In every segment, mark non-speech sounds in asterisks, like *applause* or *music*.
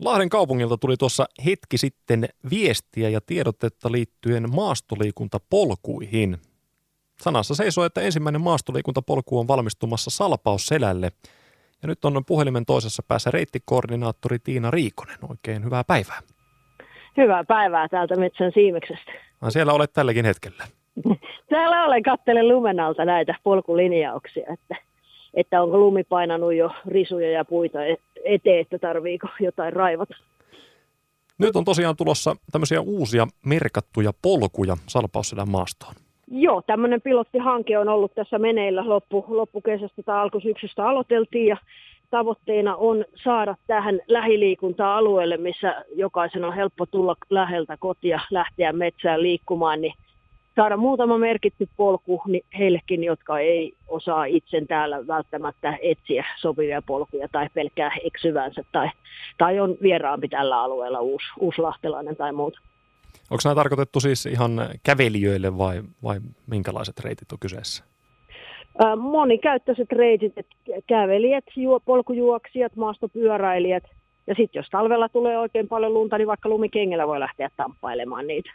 Lahden kaupungilta tuli tuossa hetki sitten viestiä ja tiedotetta liittyen maastoliikuntapolkuihin. Sanassa seisoo, että ensimmäinen maastoliikuntapolku on valmistumassa Salpausselälle. Ja nyt on puhelimen toisessa päässä reittikoordinaattori Tiina Riikonen. Oikein hyvää päivää. Hyvää päivää täältä Metsän Siimeksestä. No, siellä olet tälläkin hetkellä. *laughs* Täällä olen kattelen lumen alta näitä polkulinjauksia, että, että onko lumi painanut jo risuja ja puita eteen, että tarviiko jotain raivata. Nyt on tosiaan tulossa tämmöisiä uusia merkattuja polkuja Salpausselän maastoon. Joo, tämmöinen pilottihanke on ollut tässä meneillä loppu, loppukesästä tai alkusyksystä aloiteltiin ja tavoitteena on saada tähän lähiliikunta-alueelle, missä jokaisen on helppo tulla läheltä kotia, lähteä metsään liikkumaan, niin saada muutama merkitty polku niin heillekin, jotka ei osaa itse täällä välttämättä etsiä sopivia polkuja tai pelkää eksyvänsä tai, tai on vieraampi tällä alueella uusi, uuslahtelainen tai muuta. Onko nämä tarkoitettu siis ihan kävelijöille vai, vai minkälaiset reitit on kyseessä? Monikäyttöiset reitit, että kävelijät, juo, polkujuoksijat, maastopyöräilijät ja sitten jos talvella tulee oikein paljon lunta, niin vaikka lumikengellä voi lähteä tamppailemaan niitä.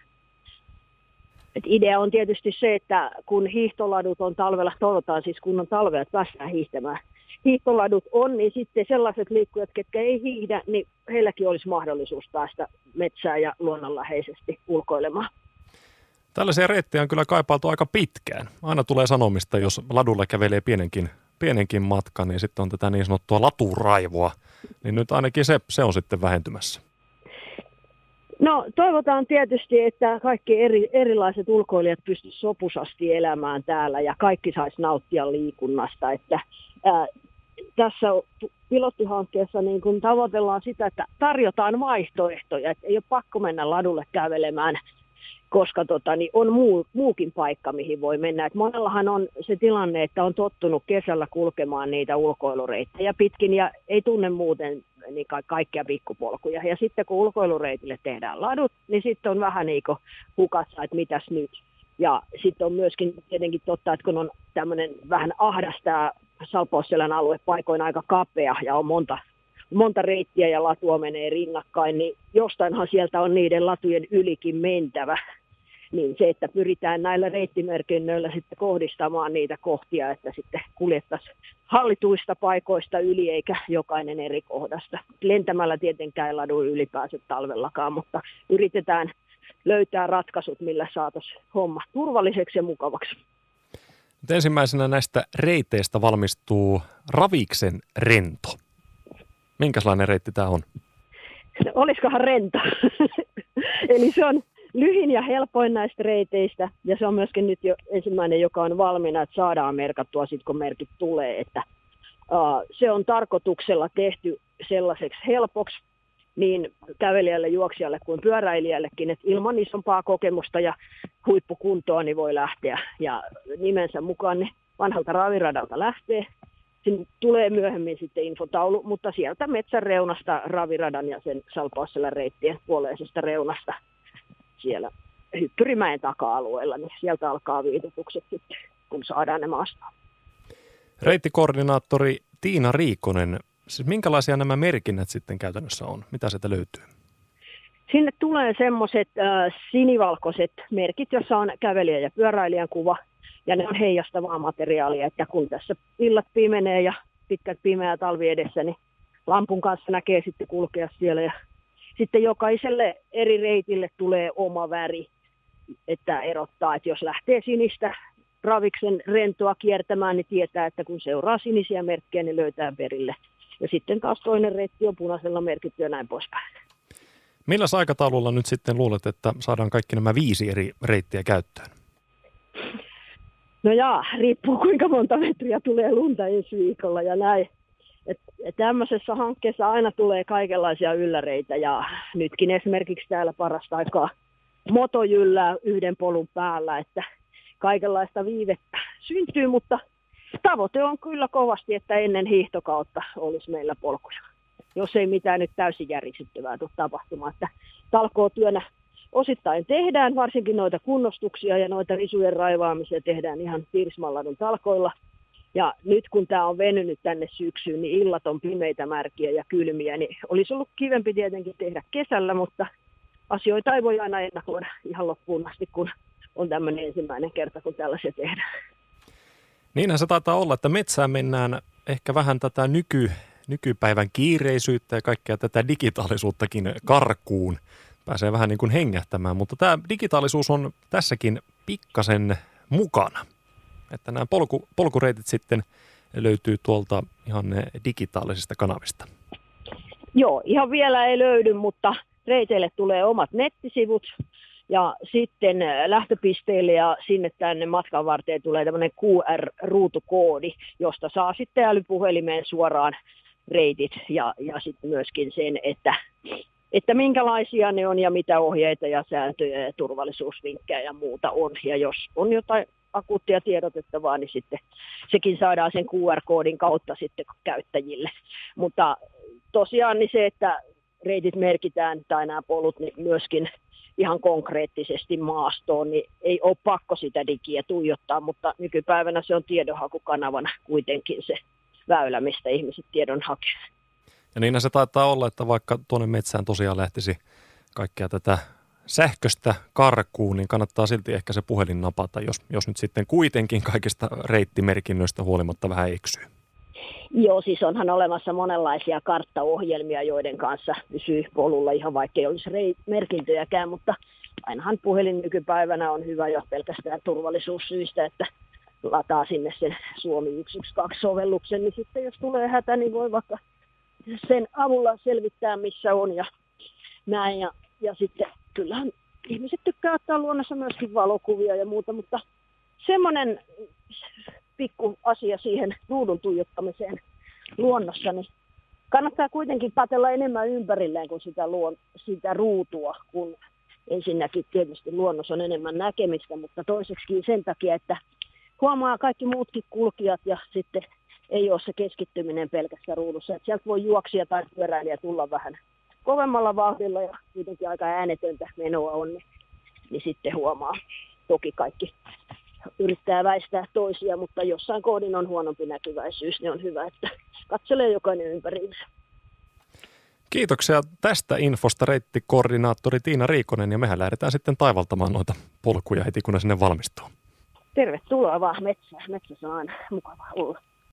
Et idea on tietysti se, että kun hiihtoladut on talvella, toivotaan siis kun on talvella, että päästään hiihtämään. Hiihtoladut on, niin sitten sellaiset liikkujat, ketkä ei hiihdä, niin heilläkin olisi mahdollisuus päästä metsään ja luonnonläheisesti ulkoilemaan. Tällaisia reittejä on kyllä kaipailtu aika pitkään. Aina tulee sanomista, jos ladulla kävelee pienenkin, pienenkin matka, niin sitten on tätä niin sanottua laturaivoa. Niin nyt ainakin se, se on sitten vähentymässä. No toivotaan tietysti, että kaikki eri, erilaiset ulkoilijat pystyisivät sopusasti elämään täällä ja kaikki saisi nauttia liikunnasta. Että, ää, tässä pilottihankkeessa niin kun tavoitellaan sitä, että tarjotaan vaihtoehtoja, että ei ole pakko mennä ladulle kävelemään koska tota, niin on muu, muukin paikka, mihin voi mennä. Et monellahan on se tilanne, että on tottunut kesällä kulkemaan niitä ulkoilureittejä pitkin ja ei tunne muuten niin ka- kaikkia pikkupolkuja. Ja sitten kun ulkoilureitille tehdään ladut, niin sitten on vähän niin hukassa, että mitäs nyt. Ja sitten on myöskin tietenkin totta, että kun on tämmöinen vähän ahdas tämä Salpausselän alue paikoin aika kapea ja on monta, monta reittiä ja latua menee rinnakkain, niin jostainhan sieltä on niiden latujen ylikin mentävä niin se, että pyritään näillä reittimerkinnöillä sitten kohdistamaan niitä kohtia, että sitten kuljettaisiin hallituista paikoista yli eikä jokainen eri kohdasta. Lentämällä tietenkään ei ladu ylipäänsä talvellakaan, mutta yritetään löytää ratkaisut, millä saataisiin homma turvalliseksi ja mukavaksi. Nyt ensimmäisenä näistä reiteistä valmistuu Raviksen rento. Minkälainen reitti tämä on? Olisikohan rento? *laughs* Eli se on lyhin ja helpoin näistä reiteistä, ja se on myöskin nyt jo ensimmäinen, joka on valmiina, että saadaan merkattua sitten, kun merkit tulee, että uh, se on tarkoituksella tehty sellaiseksi helpoksi niin kävelijälle, juoksijalle kuin pyöräilijällekin, että ilman isompaa kokemusta ja huippukuntoa niin voi lähteä. Ja nimensä mukaan ne vanhalta raviradalta lähtee. Sinne tulee myöhemmin sitten infotaulu, mutta sieltä metsän reunasta raviradan ja sen salpausselän reittien puoleisesta reunasta Hyppyrimäen taka-alueella, niin sieltä alkaa viitotukset sitten, kun saadaan ne maastoon. Reittikoordinaattori Tiina Riikonen, siis minkälaisia nämä merkinnät sitten käytännössä on? Mitä sieltä löytyy? Sinne tulee semmoiset äh, sinivalkoiset merkit, jossa on kävelijä ja pyöräilijän kuva, ja ne on heijastavaa materiaalia, että kun tässä illat pimenee ja pitkät pimeä talvi edessä, niin lampun kanssa näkee sitten kulkea siellä ja sitten jokaiselle eri reitille tulee oma väri, että erottaa, että jos lähtee sinistä raviksen rentoa kiertämään, niin tietää, että kun seuraa sinisiä merkkejä, niin löytää perille. Ja sitten taas toinen reitti on punaisella merkitty ja näin poispäin. Millä aikataululla nyt sitten luulet, että saadaan kaikki nämä viisi eri reittiä käyttöön? No jaa, riippuu kuinka monta metriä tulee lunta ensi viikolla ja näin. Et, et tämmöisessä hankkeessa aina tulee kaikenlaisia ylläreitä ja nytkin esimerkiksi täällä parasta aikaa moto jyllää yhden polun päällä, että kaikenlaista viivettä syntyy, mutta tavoite on kyllä kovasti, että ennen hiihtokautta olisi meillä polkuja. Jos ei mitään nyt täysin järisyttävää tule tapahtumaan, että talkootyönä osittain tehdään, varsinkin noita kunnostuksia ja noita risujen raivaamisia tehdään ihan Piirismalladun talkoilla – Ja nyt kun tämä on venynyt tänne syksyyn, niin illat on pimeitä, märkiä ja kylmiä, niin olisi ollut kivempi tietenkin tehdä kesällä, mutta asioita ei voi aina ennakoida ihan loppuun asti, kun on tämmöinen ensimmäinen kerta, kun tällaisia tehdään. Niinhän se taitaa olla, että metsään mennään ehkä vähän tätä nyky, nykypäivän kiireisyyttä ja kaikkea tätä digitaalisuuttakin karkuun. Pääsee vähän niin kuin hengähtämään, mutta tämä digitaalisuus on tässäkin pikkasen mukana. Että nämä polku, polkureitit sitten löytyy tuolta ihan digitaalisista kanavista. Joo, ihan vielä ei löydy, mutta reiteille tulee omat nettisivut ja sitten lähtöpisteille ja sinne tänne matkan varteen tulee tämmöinen QR-ruutukoodi, josta saa sitten älypuhelimeen suoraan reitit ja, ja sitten myöskin sen, että, että minkälaisia ne on ja mitä ohjeita ja sääntöjä ja turvallisuusvinkkejä ja muuta on. Ja jos on jotain akuuttia tiedotettavaa, niin sitten sekin saadaan sen QR-koodin kautta sitten käyttäjille. Mutta tosiaan niin se, että reitit merkitään tai nämä polut niin myöskin ihan konkreettisesti maastoon, niin ei ole pakko sitä digiä tuijottaa, mutta nykypäivänä se on tiedonhakukanavana kuitenkin se väylä, mistä ihmiset tiedon hakevat. Ja niin se taitaa olla, että vaikka tuonne metsään tosiaan lähtisi kaikkea tätä sähköstä karkuun, niin kannattaa silti ehkä se puhelin napata, jos, jos nyt sitten kuitenkin kaikista reittimerkinnöistä huolimatta vähän eksyy. Joo, siis onhan olemassa monenlaisia karttaohjelmia, joiden kanssa pysyy polulla ihan vaikka ei olisi rei- merkintöjäkään, mutta ainahan puhelin nykypäivänä on hyvä jo pelkästään turvallisuussyistä, että lataa sinne sen Suomi 112-sovelluksen, niin sitten jos tulee hätä, niin voi vaikka sen avulla selvittää, missä on ja näin. Ja, ja sitten kyllähän ihmiset tykkää ottaa luonnossa myöskin valokuvia ja muuta, mutta semmoinen pikku asia siihen ruudun tuijottamiseen luonnossa, niin kannattaa kuitenkin patella enemmän ympärilleen kuin sitä, luon, sitä ruutua, kun ensinnäkin tietysti luonnossa on enemmän näkemistä, mutta toiseksi sen takia, että huomaa kaikki muutkin kulkijat ja sitten ei ole se keskittyminen pelkästään ruudussa. Että sieltä voi juoksia tai pyöräilijä tulla vähän kovemmalla vauhdilla ja kuitenkin aika äänetöntä menoa on, niin, niin sitten huomaa. Toki kaikki yrittää väistää toisia, mutta jossain koodin on huonompi näkyväisyys, niin on hyvä, että katselee jokainen ympäriinsä. Kiitoksia tästä infosta reittikoordinaattori Tiina Riikonen ja mehän lähdetään sitten taivaltamaan noita polkuja heti kun ne sinne valmistuu. Tervetuloa vaan metsään. Metsässä on aina mukava olla.